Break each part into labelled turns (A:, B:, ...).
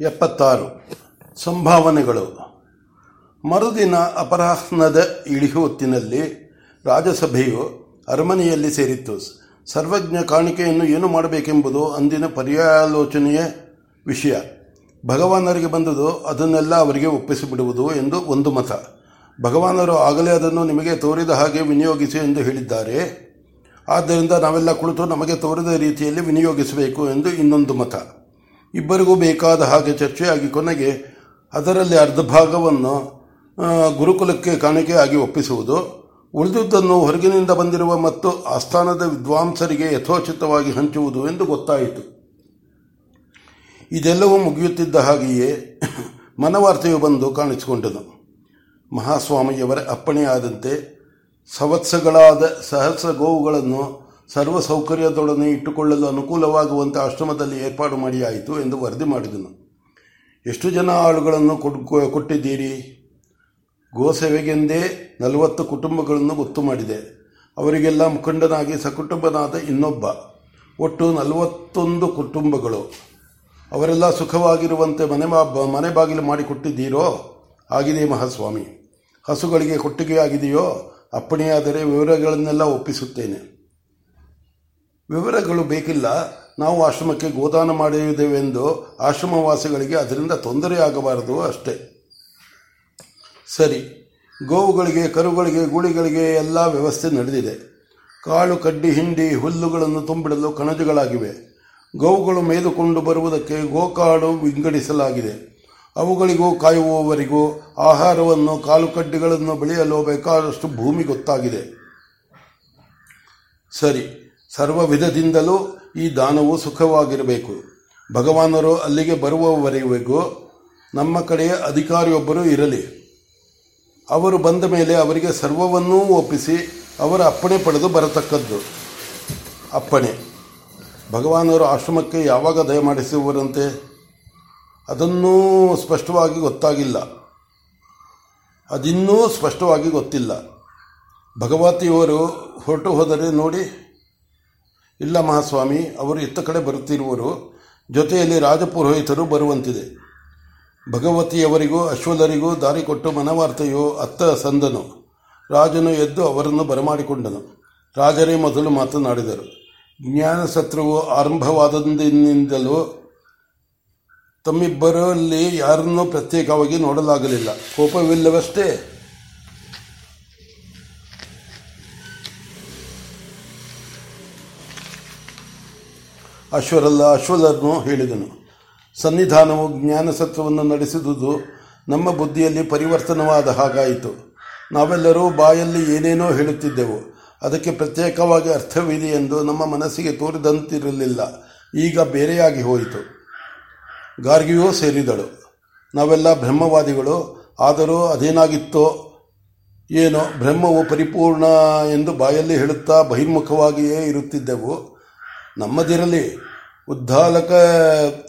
A: ಎಪ್ಪತ್ತಾರು. ಸಂಭಾವನೆಗಳು. ಮರುದಿನ ಅಪರಾಹ್ನದ ಇಳಿಹೊತ್ತಿನಲ್ಲಿ ರಾಜಸಭೆಯು ಅರಮನೆಯಲ್ಲಿ ಸೇರಿತ್ತು. ಸರ್ವಜ್ಞ ಕಾಣಿಕೆಯನ್ನು ಏನು ಮಾಡಬೇಕೆಂಬುದು ಅಂದಿನ ಪರ್ಯಾಲೋಚನೆಯ ವಿಷಯ. ಭಗವಾನರಿಗೆ ಬಂದದು ಅದನ್ನೆಲ್ಲ ಅವರಿಗೆ ಒಪ್ಪಿಸಿಬಿಡುವುದು ಎಂದು ಒಂದು ಮತ. ಭಗವಾನರು ಆಗಲೇ ಅದನ್ನು ನಿಮಗೆ ತೋರಿದ ಹಾಗೆ ವಿನಿಯೋಗಿಸಿ ಎಂದು ಹೇಳಿದ್ದಾರೆ. ಆದ್ದರಿಂದ ನಾವೆಲ್ಲ ಕುಳಿತು ನಮಗೆ ತೋರಿದ ರೀತಿಯಲ್ಲಿ ವಿನಿಯೋಗಿಸಬೇಕು ಎಂದು ಇನ್ನೊಂದು ಮತ. ಇಬ್ಬರಿಗೂ ಬೇಕಾದ ಹಾಗೆ ಚರ್ಚೆಯಾಗಿ ಕೊನೆಗೆ ಅದರಲ್ಲಿ ಅರ್ಧ ಭಾಗವನ್ನು ಗುರುಕುಲಕ್ಕೆ ಕಾಣಿಕೆಯಾಗಿ ಒಪ್ಪಿಸುವುದು ಉಳಿದುದನ್ನು ಹೊರಗಿನಿಂದ ಬಂದಿರುವ ಮತ್ತು ಆಸ್ಥಾನದ ವಿದ್ವಾಂಸರಿಗೆ ಯಥೋಚಿತವಾಗಿ ಹಂಚುವುದು ಎಂದು ಗೊತ್ತಾಯಿತು. ಇದೆಲ್ಲವೂ ಮುಗಿಯುತ್ತಿದ್ದ ಹಾಗೆಯೇ ಮನವಾರ್ತೆಯು ಬಂದು ಕಾಣಿಸಿಕೊಂಡನು. ಮಹಾಸ್ವಾಮಿಯವರ ಅಪ್ಪಣೆಯಾದಂತೆ ಸವತ್ಸಗಳಾದ ಸಹಸ್ರ ಗೋವುಗಳನ್ನು ಸರ್ವ ಸೌಕರ್ಯದೊಡನೆ ಇಟ್ಟುಕೊಳ್ಳಲು ಅನುಕೂಲವಾಗುವಂತಹ ಆಶ್ರಮದಲ್ಲಿ ಏರ್ಪಾಡು ಮಾಡಿಯಾಯಿತು ಎಂದು ವರದಿ ಮಾಡಿದನು. ಎಷ್ಟು ಜನ ಆಳುಗಳನ್ನು ಕೊಟ್ಟಿದ್ದೀರಿ? ಗೋಸೇವೆಗೆಂದೇ ನಲವತ್ತು ಕುಟುಂಬಗಳನ್ನು ಗೊತ್ತು ಮಾಡಿದೆ. ಅವರಿಗೆಲ್ಲ ಮುಖಂಡನಾಗಿ ಸಕುಟುಂಬನಾದ ಇನ್ನೊಬ್ಬ. ಒಟ್ಟು ನಲವತ್ತೊಂದು ಕುಟುಂಬಗಳು. ಅವರೆಲ್ಲ ಸುಖವಾಗಿರುವಂತೆ ಮನೆ ಮನೆ ಬಾಗಿಲು ಮಾಡಿಕೊಟ್ಟಿದ್ದೀರೋ? ಆಗಿದೆ ಮಹಾಸ್ವಾಮಿ. ಹಸುಗಳಿಗೆ ಕೊಟ್ಟಿಗೆಯಾಗಿದೆಯೋ? ಅಪ್ಪಣೆಯಾದರೆ ವಿವರಗಳನ್ನೆಲ್ಲ ಒಪ್ಪಿಸುತ್ತೇನೆ. ವಿವರಗಳು ಬೇಕಿಲ್ಲ, ನಾವು ಆಶ್ರಮಕ್ಕೆ ಗೋದಾನ ಮಾಡಿದ್ದೇವೆಂದು ಆಶ್ರಮವಾಸಿಗಳಿಗೆ ಅದರಿಂದ ತೊಂದರೆಯಾಗಬಾರದು ಅಷ್ಟೇ. ಸರಿ, ಗೋವುಗಳಿಗೆ, ಕರುಗಳಿಗೆ, ಗೂಳಿಗಳಿಗೆ ಎಲ್ಲ ವ್ಯವಸ್ಥೆ ನಡೆದಿದೆ. ಕಾಳು, ಕಡ್ಡಿ, ಹಿಂಡಿ, ಹುಲ್ಲುಗಳನ್ನು ತುಂಬಿಡಲು ಕಣಜಗಳಾಗಿವೆ. ಗೋವುಗಳು ಮೇದುಕೊಂಡು ಬರುವುದಕ್ಕೆ ಗೋಕಾಡು ವಿಂಗಡಿಸಲಾಗಿದೆ. ಅವುಗಳಿಗೂ ಕಾಯುವವರಿಗೂ ಆಹಾರವನ್ನು ಕಾಲು ಕಡ್ಡಿಗಳನ್ನು ಬೆಳೆಯಲು ಬೇಕಾದಷ್ಟು ಭೂಮಿ ಗೊತ್ತಾಗಿದೆ. ಸರಿ ಸರ್ವ ವಿಧದಿಂದಲೂ ಈ ದಾನವು ಸುಖವಾಗಿರಬೇಕು. ಭಗವಾನರು ಅಲ್ಲಿಗೆ ಬರುವವರೆಗೂ ನಮ್ಮ ಕಡೆಯ ಅಧಿಕಾರಿಯೊಬ್ಬರು ಇರಲಿ. ಅವರು ಬಂದ ಮೇಲೆ ಅವರಿಗೆ ಸರ್ವವನ್ನೂ ಒಪ್ಪಿಸಿ ಅವರ ಅಪ್ಪಣೆ ಪಡೆದು ಬರತಕ್ಕದ್ದು. ಅಪ್ಪಣೆ. ಭಗವಾನರು ಆಶ್ರಮಕ್ಕೆ ಯಾವಾಗ ದಯಮಾಡಿಸುವರಂತೆ ಅದನ್ನೂ ಸ್ಪಷ್ಟವಾಗಿ ಗೊತ್ತಾಗಿಲ್ಲ. ಅದಿನ್ನೂ ಸ್ಪಷ್ಟವಾಗಿ ಗೊತ್ತಿಲ್ಲ. ಭಗವತಿಯವರು ಹೊರಟು ಹೋದರೆ ನೋಡಿ. ಇಲ್ಲ ಮಹಾಸ್ವಾಮಿ, ಅವರು ಇತ್ತ ಕಡೆ ಬರುತ್ತಿರುವರು. ಜೊತೆಯಲ್ಲಿ ರಾಜಪುರೋಹಿತರು ಬರುವಂತಿದೆ. ಭಗವತಿಯವರಿಗೂ, ಅಶ್ವಲರಿಗೂ ದಾರಿ ಕೊಟ್ಟು ಮನವಾರ್ತೆಯು ಅತ್ತ ಸಂದನು. ರಾಜನು ಎದ್ದು ಅವರನ್ನು ಬರಮಾಡಿಕೊಂಡನು. ರಾಜರೇ ಮೊದಲು ಮಾತನಾಡಿದರು. ಜ್ಞಾನ ಆರಂಭವಾದಂದಿನಿಂದಲೂ ತಮ್ಮಿಬ್ಬರಲ್ಲಿ ಯಾರನ್ನೂ ಪ್ರತ್ಯೇಕವಾಗಿ ನೋಡಲಾಗಲಿಲ್ಲ. ಕೋಪವಿಲ್ಲವಷ್ಟೇ? ಅಶ್ವರಲ್ಲ ಅಶ್ವಲರನ್ನು ಹೇಳಿದನು. ಸನ್ನಿಧಾನವು ಜ್ಞಾನಸತ್ವವನ್ನು ನಡೆಸಿದುದು ನಮ್ಮ ಬುದ್ಧಿಯಲ್ಲಿ ಪರಿವರ್ತನವಾದ ಹಾಗಾಯಿತು. ನಾವೆಲ್ಲರೂ ಬಾಯಲ್ಲಿ ಏನೇನೋ ಹೇಳುತ್ತಿದ್ದೆವು. ಅದಕ್ಕೆ ಪ್ರತ್ಯೇಕವಾಗಿ ಅರ್ಥವಿದೆ ಎಂದು ನಮ್ಮ ಮನಸ್ಸಿಗೆ ತೋರಿದಂತಿರಲಿಲ್ಲ. ಈಗ ಬೇರೆಯಾಗಿ ಹೋಯಿತು. ಗಾರ್ಗಿಯೂ ಸೇರಿದಳು. ನಾವೆಲ್ಲ ಬ್ರಹ್ಮವಾದಿಗಳು. ಆದರೂ ಅದೇನಾಗಿತ್ತೋ ಏನೋ ಬ್ರಹ್ಮವು ಪರಿಪೂರ್ಣ ಎಂದು ಬಾಯಲ್ಲಿ ಹೇಳುತ್ತಾ ಬಹಿರ್ಮುಖವಾಗಿಯೇ ಇರುತ್ತಿದ್ದೆವು. ನಮ್ಮದಿರಲಿ. ಉದ್ದಾಲಕ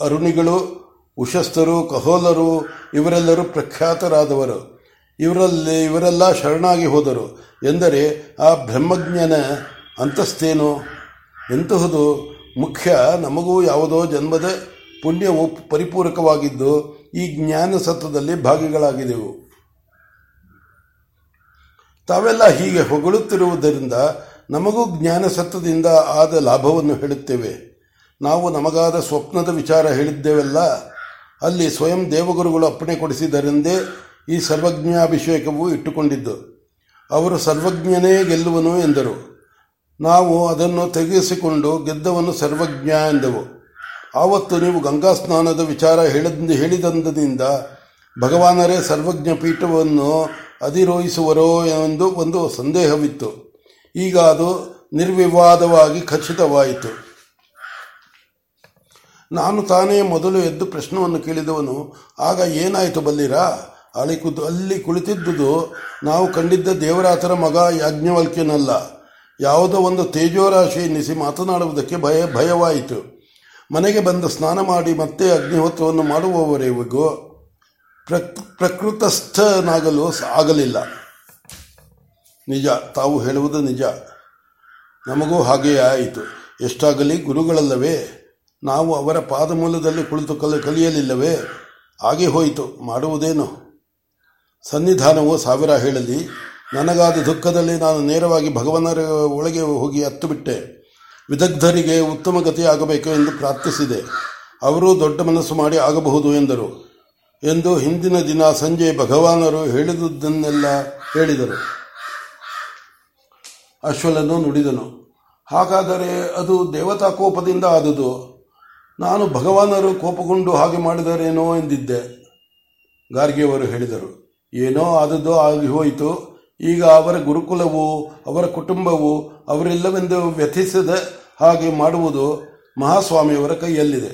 A: ಅರುಣಿಗಳು, ಉಶಸ್ಥರು, ಕಹೋಲರು, ಇವರೆಲ್ಲರೂ ಪ್ರಖ್ಯಾತರಾದವರು. ಇವರಲ್ಲಿ ಇವರೆಲ್ಲ ಶರಣಾಗಿ ಹೋದರು. ಎಂದರೆ ಆ ಬ್ರಹ್ಮಜ್ಞಾನ ಅಂತಸ್ತೇನು ಎಂತಹುದು? ಮುಖ್ಯ ನಮಗೂ ಯಾವುದೋ ಜನ್ಮದ ಪುಣ್ಯವು ಪರಿಪೂರಕವಾಗಿದ್ದು ಈ ಜ್ಞಾನ ಸತ್ವದಲ್ಲಿ ಭಾಗಿಗಳಾಗಿದೆವು. ತಾವೆಲ್ಲ ಹೀಗೆ ಹೊಗಳುತ್ತಿರುವುದರಿಂದ ನಮಗೂ ಜ್ಞಾನ ಸತ್ವದಿಂದ ಆದ ಲಾಭವನ್ನು ಹೇಳುತ್ತೇವೆ. ನಾವು ನಮಗಾದ ಸ್ವಪ್ನದ ವಿಚಾರ ಹೇಳಿದ್ದೇವಲ್ಲ, ಅಲ್ಲಿ ಸ್ವಯಂ ದೇವಗುರುಗಳು ಅಪ್ಪಣೆ ಕೊಡಿಸಿದರೆಂದೇ ಈ ಸರ್ವಜ್ಞಾಭಿಷೇಕವು ಇಟ್ಟುಕೊಂಡಿದ್ದು. ಅವರು ಸರ್ವಜ್ಞನೇ ಗೆಲ್ಲುವನು ಎಂದರು. ನಾವು ಅದನ್ನು ತೆಗೆಸಿಕೊಂಡು ಗೆದ್ದವನು ಸರ್ವಜ್ಞ ಎಂದೆವು. ಆವತ್ತು ನೀವು ಗಂಗಾ ಸ್ನಾನದ ವಿಚಾರ ಹೇಳಿದ ಹೇಳಿದಂದದಿಂದ ಭಗವಾನರೇ ಸರ್ವಜ್ಞ ಪೀಠವನ್ನು ಅಧಿರೋಹಿಸುವರೋ ಎಂದು ಒಂದು ಸಂದೇಹವಿತ್ತು. ಈಗ ಅದು ನಿರ್ವಿವಾದವಾಗಿ ಖಚಿತವಾಯಿತು. ನಾನು ತಾನೇ ಮೊದಲು ಎದ್ದು ಪ್ರಶ್ನವನ್ನು ಕೇಳಿದವನು, ಆಗ ಏನಾಯಿತು ಬಲ್ಲಿರಾ? ಅಲ್ಲಿ ಕುದು, ಅಲ್ಲಿ ಕುಳಿತಿದ್ದುದು ನಾವು ಕಂಡಿದ್ದ ದೇವರಾತರ ಮಗ ಯಾಜ್ಞವಲ್ಕ್ಯನಲ್ಲ. ಯಾವುದೋ ಒಂದು ತೇಜೋರಾಶಿ ಎನ್ನಿಸಿ ಮಾತನಾಡುವುದಕ್ಕೆ ಭಯ, ಭಯವಾಯಿತು. ಮನೆಗೆ ಬಂದು ಸ್ನಾನ ಮಾಡಿ ಮತ್ತೆ ಅಗ್ನಿಹೋತ್ರವನ್ನು ಮಾಡುವವರೆಗೂ ಪ್ರಕೃತಸ್ಥನಾಗಲು ಆಗಲಿಲ್ಲ. ನಿಜ, ತಾವು ಹೇಳುವುದು ನಿಜ. ನಮಗೂ ಹಾಗೆಯೇ ಆಯಿತು. ಎಷ್ಟಾಗಲಿ ಗುರುಗಳಲ್ಲವೇ? ನಾವು ಅವರ ಪಾದಮೂಲದಲ್ಲಿ ಕುಳಿತು ಕಲ, ಕಲಿಯಲಿಲ್ಲವೇ? ಆಗಿ ಹೋಯಿತು. ಮಾಡುವುದೇನು? ಸನ್ನಿಧಾನವು ಸಾವಿರ ಹೇಳಲಿ, ನನಗಾದ ದುಃಖದಲ್ಲಿ ನಾನು ನೇರವಾಗಿ ಭಗವನರ ಒಳಗೆ ಹೋಗಿ ಹತ್ತು ಬಿಟ್ಟೆ ವಿದಗ್ಧರಿಗೆ ಉತ್ತಮ ಗತಿ ಆಗಬೇಕು ಎಂದು ಪ್ರಾರ್ಥಿಸಿದೆ. ಅವರು ದೊಡ್ಡ ಮನಸ್ಸು ಮಾಡಿ ಆಗಬಹುದು ಎಂದರು. ಎಂದು ಹಿಂದಿನ ದಿನ ಸಂಜೆ ಭಗವಾನರು ಹೇಳಿದುದನ್ನೆಲ್ಲ ಹೇಳಿದರು. ಅಶ್ವಲನು ನುಡಿದನು, ಹಾಗಾದರೆ ಅದು ದೇವತಾ ಕೋಪದಿಂದ ಆದುದು? ನಾನು ಭಗವಾನರು ಕೋಪಗೊಂಡು ಹಾಗೆ ಮಾಡಿದರೇನೋ ಎಂದಿದ್ದೆ. ಗಾರ್ಗಿಯವರು ಹೇಳಿದರು, ಏನೋ ಆದದ್ದು ಆಗಿ ಹೋಯಿತು. ಈಗ ಅವರ ಗುರುಕುಲವು, ಅವರ ಕುಟುಂಬವು ಅವರೆಲ್ಲವೆಂದು ವ್ಯಥಿಸದ ಹಾಗೆ ಮಾಡುವುದು ಮಹಾಸ್ವಾಮಿಯವರ ಕೈಯಲ್ಲಿದೆ.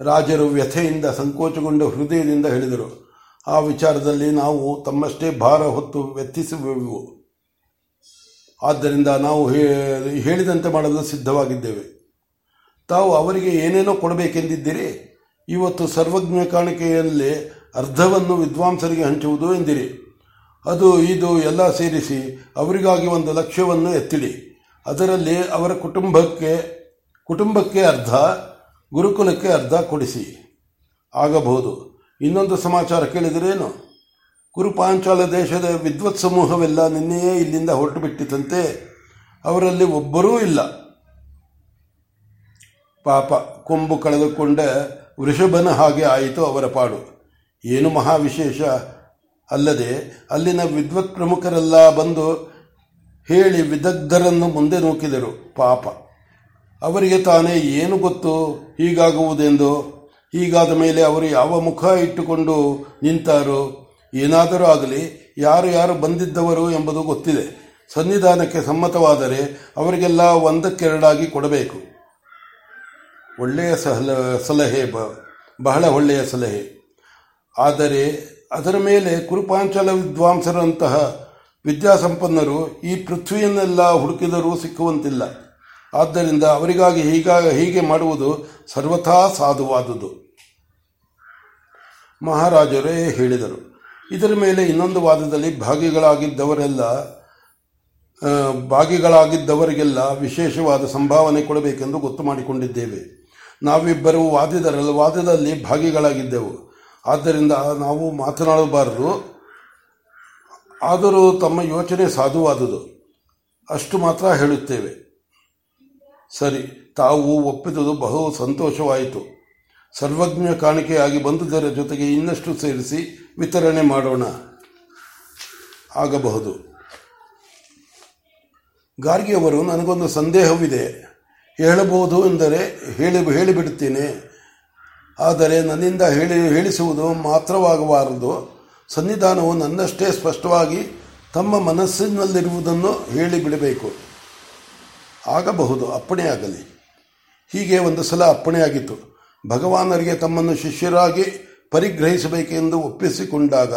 A: ರಾಜರು ವ್ಯಥೆಯಿಂದ ಸಂಕೋಚಗೊಂಡ ಹೃದಯದಿಂದ ಹೇಳಿದರು, ಆ ವಿಚಾರದಲ್ಲಿ ನಾವು ತಮ್ಮಷ್ಟೇ ಭಾರ ಹೊತ್ತು ವ್ಯಥಿಸುವೆವು. ಆದ್ದರಿಂದ ನಾವು ಹೇಳಿದಂತೆ ಮಾಡಲು ಸಿದ್ಧವಾಗಿದ್ದೇವೆ. ತಾವು ಅವರಿಗೆ ಏನೇನೋ ಕೊಡಬೇಕೆಂದಿದ್ದೀರಿ? ಇವತ್ತು ಸರ್ವಜ್ಞ ಕಾಣಿಕೆಯಲ್ಲಿ ಅರ್ಧವನ್ನು ವಿದ್ವಾಂಸರಿಗೆ ಹಂಚುವುದು ಎಂದಿರಿ. ಅದು ಇದು ಎಲ್ಲ ಸೇರಿಸಿ ಅವರಿಗಾಗಿ ಒಂದು ಲಕ್ಷ್ಯವನ್ನು ಎತ್ತಿಡಿ. ಅದರಲ್ಲಿ ಅವರ ಕುಟುಂಬಕ್ಕೆ ಕುಟುಂಬಕ್ಕೆ ಅರ್ಧ, ಗುರುಕುಲಕ್ಕೆ ಅರ್ಧ ಕೊಡಿಸಿ. ಆಗಬಹುದು. ಇನ್ನೊಂದು ಸಮಾಚಾರ ಕೇಳಿದರೇನು? ಕುರುಪಾಂಚಾಲ ದೇಶದ ವಿದ್ವತ್ ಸಮೂಹವೆಲ್ಲ ನಿನ್ನೆಯೇ ಇಲ್ಲಿಂದ ಹೊರಟು ಬಿಟ್ಟಿತಂತೆ ಅವರಲ್ಲಿ ಒಬ್ಬರೂ ಇಲ್ಲ. ಪಾಪ ಕೊಂಬು ಕಳೆದುಕೊಂಡ ವೃಷಭನ ಹಾಗೆ ಆಯಿತು ಅವರ ಪಾಡು. ಏನು ಮಹಾವಿಶೇಷ? ಅಲ್ಲದೆ ಅಲ್ಲಿನ ವಿದ್ವತ್ ಪ್ರಮುಖರೆಲ್ಲ ಬಂದು ಹೇಳಿ ವಿದಗ್ಧರನ್ನು ಮುಂದೆ ನೂಕಿದರು. ಪಾಪ. ಅವರಿಗೆ ತಾನೇ ಏನು ಗೊತ್ತು? ಹೀಗಾಗುವುದೆಂದು? ಹೀಗಾದ ಮೇಲೆ ಅವರು ಯಾವ ಮುಖ ಇಟ್ಟುಕೊಂಡು ನಿಂತಾರೋ? ಏನಾದರೂ ಆಗಲಿ ಯಾರು ಯಾರು ಬಂದಿದ್ದವರು ಎಂಬುದು ಗೊತ್ತಿದೆ. ಸನ್ನಿಧಾನಕ್ಕೆ ಸಮ್ಮತವಾದರೆ ಅವರಿಗೆಲ್ಲ ಒಂದಕ್ಕೆರಡಾಗಿ ಕೊಡಬೇಕು. ಒಳ್ಳೆಯ ಸಲ, ಸಲಹೆ ಬಹಳ ಒಳ್ಳೆಯ ಸಲಹೆ. ಆದರೆ ಅದರ ಮೇಲೆ ಕುರುಪಾಂಚಲ ವಿದ್ವಾಂಸರಂತಹ ವಿದ್ಯಾಸಂಪನ್ನರು ಈ ಪೃಥ್ವಿಯನ್ನೆಲ್ಲ ಹುಡುಕಿದರೂ ಸಿಕ್ಕುವಂತಿಲ್ಲ. ಆದ್ದರಿಂದ ಅವರಿಗಾಗಿ ಹೀಗಾಗ ಹೀಗೆ ಮಾಡುವುದು ಸರ್ವಥಾ ಸಾಧುವಾದುದು. ಮಹಾರಾಜರೇ ಹೇಳಿದರು. ಇದರ ಮೇಲೆ ಇನ್ನೊಂದು ವಾದದಲ್ಲಿ ಭಾಗಿಗಳಾಗಿದ್ದವರೆಲ್ಲ ಭಾಗಿಗಳಾಗಿದ್ದವರಿಗೆಲ್ಲ ವಿಶೇಷವಾದ ಸಂಭಾವನೆ ಕೊಡಬೇಕೆಂದು ಗೊತ್ತು ಮಾಡಿಕೊಂಡಿದ್ದೇವೆ. ನಾವಿಬ್ಬರು ವಾದ್ಯದರಲ್ಲಿ ವಾದದಲ್ಲಿ ಭಾಗಿಗಳಾಗಿದ್ದೆವು. ಆದ್ದರಿಂದ ನಾವು ಮಾತನಾಡಬಾರದು. ಆದರೂ ತಮ್ಮ ಯೋಚನೆ ಸಾಧುವಾದುದು. ಅಷ್ಟು ಮಾತ್ರ ಹೇಳುತ್ತೇವೆ. ಸರಿ, ತಾವು ಒಪ್ಪಿದುದು ಬಹು ಸಂತೋಷವಾಯಿತು. ಸರ್ವಜ್ಞ ಕಾಣಿಕೆಯಾಗಿ ಬಂದುದರ ಜೊತೆಗೆ ಇನ್ನಷ್ಟು ಸೇರಿಸಿ ವಿತರಣೆ ಮಾಡೋಣ. ಆಗಬಹುದು. ಗಾರ್ಗಿಯವರು ನನಗೊಂದು ಸಂದೇಹವಿದೆ. ಹೇಳಬಹುದು ಎಂದರೆ ಹೇಳಿ ಹೇಳಿಬಿಡುತ್ತೇನೆ. ಆದರೆ ನನ್ನಿಂದ ಹೇಳಿ ಹೇಳಿಸುವುದು ಮಾತ್ರವಾಗಬಾರದು. ಸನ್ನಿಧಾನವು ನನ್ನಷ್ಟೇ ಸ್ಪಷ್ಟವಾಗಿ ತಮ್ಮ ಮನಸ್ಸಿನಲ್ಲಿರುವುದನ್ನು ಹೇಳಿಬಿಡಬೇಕು. ಆಗಬಹುದು ಅಪ್ಪಣೆಯಾಗಲಿ ಹೀಗೆ ಒಂದು ಸಲ ಅಪ್ಪಣೆಯಾಗಿತ್ತು ಭಗವಾನರಿಗೆ ತಮ್ಮನ್ನು ಶಿಷ್ಯರಾಗಿ ಪರಿಗ್ರಹಿಸಬೇಕೆಂದು ಒಪ್ಪಿಸಿಕೊಂಡಾಗ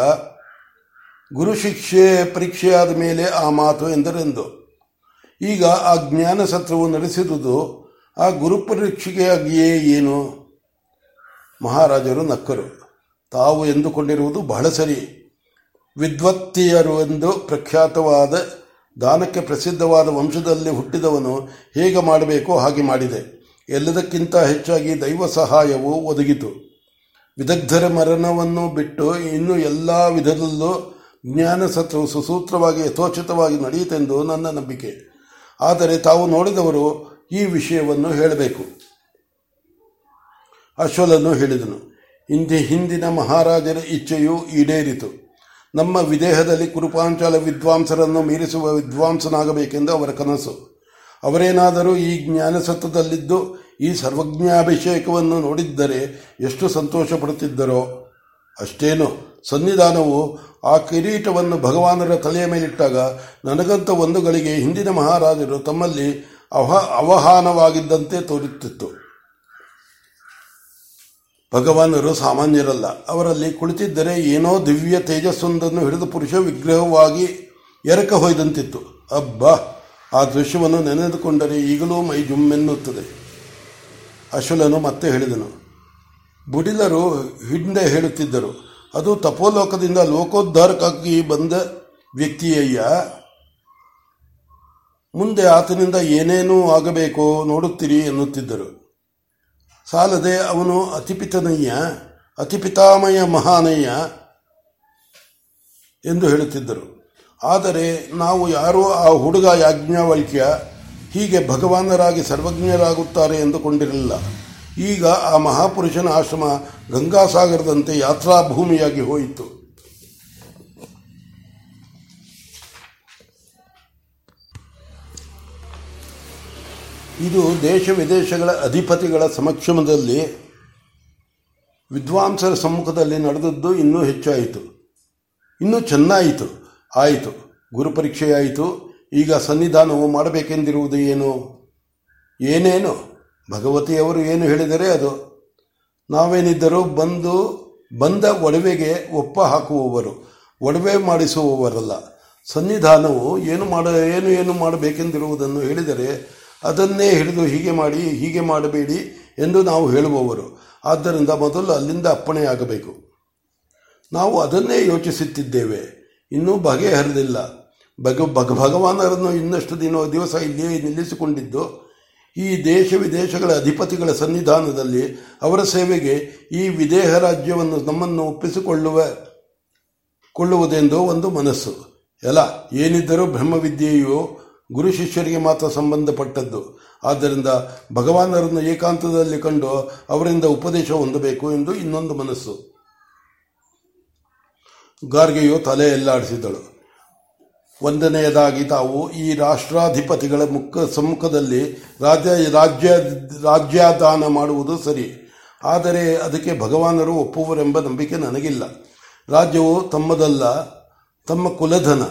A: ಗುರು ಶಿಕ್ಷೆ ಪರೀಕ್ಷೆಯಾದ ಮೇಲೆ ಆ ಮಾತು ಎಂದರೆಂದು. ಈಗ ಆ ಜ್ಞಾನ ಸತ್ರವು ನಡೆಸಿದುದು ಆ ಗುರುಪರೀಕ್ಷೆಯಾಗಿಯೇ ಏನು? ಮಹಾರಾಜರು ನಕ್ಕರು. ತಾವು ಎಂದುಕೊಂಡಿರುವುದು ಬಹಳ ಸರಿ. ವಿದ್ವತ್ತಿಯರು ಎಂದು ಪ್ರಖ್ಯಾತವಾದ, ದಾನಕ್ಕೆ ಪ್ರಸಿದ್ಧವಾದ ವಂಶದಲ್ಲಿ ಹುಟ್ಟಿದವನು ಹೇಗೆ ಮಾಡಬೇಕೋ ಹಾಗೆ ಮಾಡಿದೆ. ಎಲ್ಲದಕ್ಕಿಂತ ಹೆಚ್ಚಾಗಿ ದೈವ ಸಹಾಯವು ಒದಗಿತು. ವಿದಗ್ಧರ ಮರಣವನ್ನು ಬಿಟ್ಟು ಇನ್ನು ಎಲ್ಲ ವಿಧದಲ್ಲೂ ಜ್ಞಾನ ಸತ್ವವು ಸುಸೂತ್ರವಾಗಿ ಯಥೋಚಿತವಾಗಿ ನಡೆಯಿತೆಂದು ನನ್ನ ನಂಬಿಕೆ. ಆದರೆ ತಾವು ನೋಡಿದವರು ಈ ವಿಷಯವನ್ನು ಹೇಳಬೇಕು. ಅಶ್ವಲನು ಹೇಳಿದನು ಹಿಂದೆ ಹಿಂದಿನ ಮಹಾರಾಜರ ಇಚ್ಛೆಯು ಈಡೇರಿತು. ನಮ್ಮ ವಿದೇಹದಲ್ಲಿ ಕುರುಪಾಂಚಲ ವಿದ್ವಾಂಸರನ್ನು ಮೀರಿಸುವ ವಿದ್ವಾಂಸನಾಗಬೇಕೆಂದು ಅವರ ಕನಸು. ಅವರೇನಾದರೂ ಈ ಜ್ಞಾನಸತ್ವದಲ್ಲಿದ್ದು, ಈ ಸರ್ವಜ್ಞಾಭಿಷೇಕವನ್ನು ನೋಡಿದ್ದರೆ ಎಷ್ಟು ಸಂತೋಷ ಪಡುತ್ತಿದ್ದರೋ ಅಷ್ಟೇನು. ಸನ್ನಿಧಾನವು ಆ ಕಿರೀಟವನ್ನು ಭಗವಾನರ ತಲೆಯ ಮೇಲಿಟ್ಟಾಗ ನನಗಂತ ಒಂದು ಗಳಿಗೆ ಹಿಂದಿನ ಮಹಾರಾಜರು ತಮ್ಮಲ್ಲಿ ಅವ ಅವಹಾನವಾಗಿದ್ದಂತೆ ತೋರುತ್ತಿತ್ತು. ಭಗವಾನರು ಸಾಮಾನ್ಯರಲ್ಲ. ಅವರಲ್ಲಿ ಕುಳಿತಿದ್ದರೆ ಏನೋ ದಿವ್ಯ ತೇಜಸ್ಸೊಂದನ್ನು ಹಿಡಿದು ಪುರುಷ ವಿಗ್ರಹವಾಗಿ ಎರಕ ಹೊಯ್ದಂತಿತ್ತು. ಅಬ್ಬಾ! ಆ ದೃಶ್ಯವನ್ನು ನೆನೆದುಕೊಂಡರೆ ಈಗಲೂ ಮೈ ಜುಮ್ಮೆನ್ನುತ್ತದೆ. ಅಶುಲನು ಮತ್ತೆ ಹೇಳಿದನು. ಬುಡಿಲರು ಹಿಂದೆ ಹೇಳುತ್ತಿದ್ದರು. ಅದು ತಪೋಲೋಕದಿಂದ ಲೋಕೋದ್ಧಾರಕ್ಕಾಗಿ ಬಂದ ವ್ಯಕ್ತಿಯಯ್ಯ. ಮುಂದೆ ಆತನಿಂದ ಏನೇನೂ ಆಗಬೇಕೋ ನೋಡುತ್ತೀರಿ ಎನ್ನುತ್ತಿದ್ದರು. ಸಾಲದೆ ಅವನು ಅತಿಪಿತನಯ್ಯ, ಅತಿಪಿತಾಮಯ ಮಹಾನಯ್ಯ ಎಂದು ಹೇಳುತ್ತಿದ್ದರು. ಆದರೆ ನಾವು ಯಾರೋ ಆ ಹುಡುಗ ಯಾಜ್ಞಾವಲ್ಕ್ಯ ಹೀಗೆ ಭಗವಾನರಾಗಿ ಸರ್ವಜ್ಞರಾಗುತ್ತಾರೆ ಎಂದುಕೊಂಡಿರಲಿಲ್ಲ. ಈಗ ಆ ಮಹಾಪುರುಷನ ಆಶ್ರಮ ಗಂಗಾಸಾಗರದಂತೆ ಯಾತ್ರಾ ಭೂಮಿಯಾಗಿ ಹೋಯಿತು. ಇದು ದೇಶ ವಿದೇಶಗಳ ಅಧಿಪತಿಗಳ ಸಮಕ್ಷಮದಲ್ಲಿ ವಿದ್ವಾಂಸರ ಸಮ್ಮುಖದಲ್ಲಿ ನಡೆದದ್ದು ಇನ್ನೂ ಹೆಚ್ಚಾಯಿತು. ಇನ್ನೂ ಚೆನ್ನಾಯಿತು. ಆಯಿತು. ಗುರುಪರೀಕ್ಷೆಯಾಯಿತು ಈಗ ಸನ್ನಿಧಾನವು ಮಾಡಬೇಕೆಂದಿರುವುದು ಏನು? ಏನೇನು? ಭಗವತಿಯವರು ಏನು ಹೇಳಿದರೆ ಅದು, ನಾವೇನಿದ್ದರೂ ಬಂದು, ಬಂದ ಒಡವೆಗೆ ಒಪ್ಪ ಹಾಕುವವರು, ಒಡವೆ ಮಾಡಿಸುವವರಲ್ಲ. ಸನ್ನಿಧಾನವು ಏನು ಮಾಡ, ಏನು ಏನು ಮಾಡಬೇಕೆಂದಿರುವುದನ್ನು ಹೇಳಿದರೆ ಅದನ್ನೇ ಹಿಡಿದು ಹೀಗೆ ಮಾಡಿ, ಹೀಗೆ ಮಾಡಬೇಡಿ ಎಂದು ನಾವು ಹೇಳುವವರು. ಆದ್ದರಿಂದ ಮೊದಲು ಅಲ್ಲಿಂದ ಅಪ್ಪಣೆಯಾಗಬೇಕು ನಾವು ಅದನ್ನೇ ಯೋಚಿಸುತ್ತಿದ್ದೇವೆ. ಇನ್ನೂ ಬಗೆಹರಿದಿಲ್ಲ. ಭಗ ಭಗ, ಭಗವಾನರನ್ನು ಇನ್ನಷ್ಟು ದಿನ, ದಿವಸ ಇಲ್ಲಿಯೇ ನಿಲ್ಲಿಸಿಕೊಂಡಿದ್ದು ಈ ದೇಶ ವಿದೇಶಗಳ ಅಧಿಪತಿಗಳ ಸನ್ನಿಧಾನದಲ್ಲಿ ಅವರ ಸೇವೆಗೆ ಈ ವಿದೇಹ ರಾಜ್ಯವನ್ನು ನಮ್ಮನ್ನು ಒಪ್ಪಿಸಿಕೊಳ್ಳುವ, ಕೊಳ್ಳುವುದೆಂದು ಒಂದು ಮನಸ್ಸು. ಎಲ್ಲ, ಏನಿದ್ದರೂ ಬ್ರಹ್ಮವಿದ್ಯೆಯು ಗುರು ಶಿಷ್ಯರಿಗೆ ಮಾತ್ರ ಸಂಬಂಧಪಟ್ಟದ್ದು. ಆದ್ದರಿಂದ ಭಗವಾನರನ್ನು ಏಕಾಂತದಲ್ಲಿ ಕಂಡು ಅವರಿಂದ ಉಪದೇಶ ಹೊಂದಬೇಕು ಎಂದು ಇನ್ನೊಂದು ಮನಸ್ಸು. ಗಾರ್ಗೆಯು ತಲೆ ಎಲ್ಲಾಡಿಸಿದಳು. ಒಂದನೆಯದಾಗಿ ತಾವು ಈ ರಾಷ್ಟ್ರಾಧಿಪತಿಗಳ ಮುಖ ಸಮ್ಮುಖದಲ್ಲಿ ರಾಜ್ಯ ರಾಜ್ಯ, ರಾಜ್ಯದಾನ ಮಾಡುವುದು ಸರಿ. ಆದರೆ ಅದಕ್ಕೆ ಭಗವಾನರು ಒಪ್ಪುವರೆಂಬ ನಂಬಿಕೆ ನನಗಿಲ್ಲ. ರಾಜ್ಯವು ತಮ್ಮದಲ್ಲ, ತಮ್ಮ ಕುಲಧನ.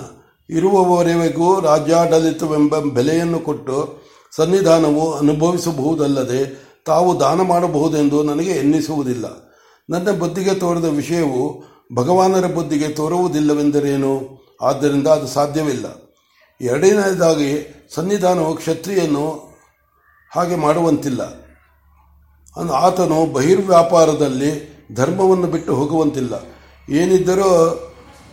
A: ಇರುವವರೆಗೂ ರಾಜ್ಯಾಡಳಿತವೆಂಬ ಬೆಲೆಯನ್ನು ಕೊಟ್ಟು ಸನ್ನಿಧಾನವು ಅನುಭವಿಸಬಹುದಲ್ಲದೆ ತಾವು ದಾನ ಮಾಡಬಹುದೆಂದು ನನಗೆ ಎನ್ನಿಸುವುದಿಲ್ಲ. ನನ್ನ ಬುದ್ಧಿಗೆ ತೋರಿದ ವಿಷಯವು ಭಗವಾನರ ಬುದ್ಧಿಗೆ ತೋರುವುದಿಲ್ಲವೆಂದರೇನು? ಆದ್ದರಿಂದ ಅದು ಸಾಧ್ಯವಿಲ್ಲ. ಎರಡನೇದಾಗಿ ಸನ್ನಿಧಾನವು ಕ್ಷತ್ರಿಯನ್ನು ಹಾಗೆ ಮಾಡುವಂತಿಲ್ಲ. ಆತನು ಬಹಿರ್ವ್ಯಾಪಾರದಲ್ಲಿ ಧರ್ಮವನ್ನು ಬಿಟ್ಟು ಹೋಗುವಂತಿಲ್ಲ. ಏನಿದ್ದರೂ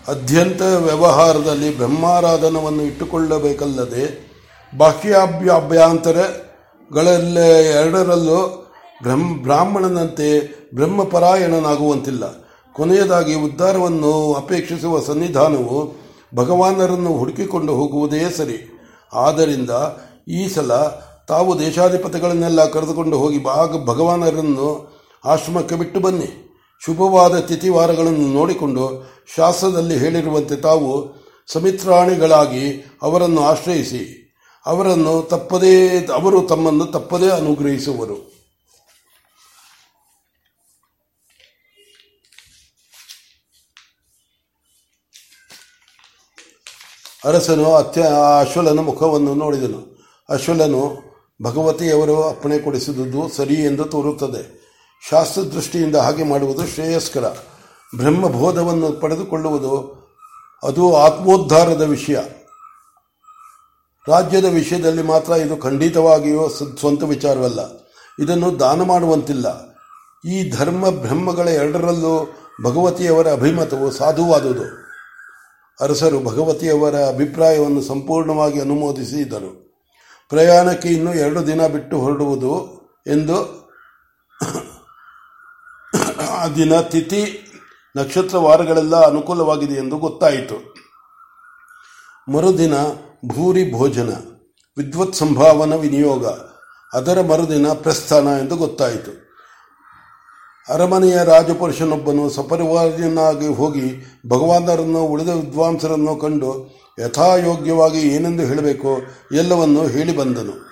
A: ಅಧ್ಯಂತ ವ್ಯವಹಾರದಲ್ಲಿ ಬ್ರಹ್ಮಾರಾಧನವನ್ನು ಇಟ್ಟುಕೊಳ್ಳಬೇಕಲ್ಲದೆ ಬಾಹ್ಯಾಭ್ಯಭ್ಯಾಂತರಗಳೆಲ್ಲ ಎರಡರಲ್ಲೂ ಬ್ರಹ್ಮ ಬ್ರಾಹ್ಮಣನಂತೆ ಬ್ರಹ್ಮಪರಾಯಣನಾಗುವಂತಿಲ್ಲ. ಕೊನೆಯದಾಗಿ ಉದ್ಧಾರವನ್ನು ಅಪೇಕ್ಷಿಸುವ ಸನ್ನಿಧಾನವು ಭಗವಾನರನ್ನು ಹುಡುಕಿಕೊಂಡು ಹೋಗುವುದೇ ಸರಿ. ಆದ್ದರಿಂದ ಈ ಸಲ ತಾವು ದೇಶಾಧಿಪತಿಗಳನ್ನೆಲ್ಲ ಕರೆದುಕೊಂಡು ಹೋಗಿ ಭಾಗ ಭಗವಾನರನ್ನು ಆಶ್ರಮಕ್ಕೆ ಬಿಟ್ಟು ಬನ್ನಿ. ಶುಭವಾದ ತಿಥಿವಾರಗಳನ್ನು ನೋಡಿಕೊಂಡು ಶಾಸ್ತ್ರದಲ್ಲಿ ಹೇಳಿರುವಂತೆ ತಾವು ಸಮಿತ್ರಾಣಿಗಳಾಗಿ ಅವರನ್ನು ಆಶ್ರಯಿಸಿ, ಅವರನ್ನು ತಪ್ಪದೇ, ಅವರು ತಮ್ಮನ್ನು ತಪ್ಪದೇ ಅನುಗ್ರಹಿಸುವರು. ಅರಸನು ಅತ್ಯ ಅಶ್ವಲನ ಮುಖವನ್ನು ನೋಡಿದನು. ಅಶ್ವಲನು ಭಗವತಿಯವರು ಅಪ್ಪಣೆ ಕೊಡಿಸಿದುದು ಸರಿ ಎಂದು ತೋರುತ್ತದೆ. ಶಾಸ್ತ್ರದೃಷ್ಟಿಯಿಂದ ಹಾಗೆ ಮಾಡುವುದು ಶ್ರೇಯಸ್ಕರ. ಬ್ರಹ್ಮಬೋಧವನ್ನು ಪಡೆದುಕೊಳ್ಳುವುದು ಅದು ಆತ್ಮೋದ್ಧಾರದ ವಿಷಯ. ರಾಜ್ಯದ ವಿಷಯದಲ್ಲಿ ಮಾತ್ರ ಇದು ಖಂಡಿತವಾಗಿಯೂ ಸ್ವಂತ ವಿಚಾರವಲ್ಲ. ಇದನ್ನು ದಾನ ಮಾಡುವಂತಿಲ್ಲ. ಈ ಧರ್ಮ ಬ್ರಹ್ಮಗಳ ಎರಡರಲ್ಲೂ ಭಗವತಿಯವರ ಅಭಿಮತವು ಸಾಧುವಾದುದು. ಅರಸರು ಭಗವತಿಯವರ ಅಭಿಪ್ರಾಯವನ್ನು ಸಂಪೂರ್ಣವಾಗಿ ಅನುಮೋದಿಸಿದರು ಪ್ರಯಾಣಕ್ಕೆ ಇನ್ನೂ ಎರಡು ದಿನ ಬಿಟ್ಟು ಹೊರಡುವುದು ಎಂದು ಆ ದಿನ ತಿಥಿ ನಕ್ಷತ್ರ ವಾರಗಳೆಲ್ಲ ಅನುಕೂಲವಾಗಿದೆ ಎಂದು ಗೊತ್ತಾಯಿತು. ಮರುದಿನ ಭೂರಿ ಭೋಜನ, ವಿದ್ವತ್ ಸಂಭಾವನ ವಿನಿಯೋಗ, ಅದರ ಮರುದಿನ ಪ್ರಸ್ಥಾನ ಎಂದು ಗೊತ್ತಾಯಿತು. ಅರಮನೆಯ ರಾಜಪುರುಷನೊಬ್ಬನು ಸಪರಿವಾರನಾಗಿ ಹೋಗಿ ಭಗವಾನರನ್ನು ಉಳಿದ ವಿದ್ವಾಂಸರನ್ನು ಕಂಡು ಯಥಾಯೋಗ್ಯವಾಗಿ ಏನೆಂದು ಹೇಳಬೇಕೋ ಎಲ್ಲವನ್ನು ಹೇಳಿ ಬಂದನು.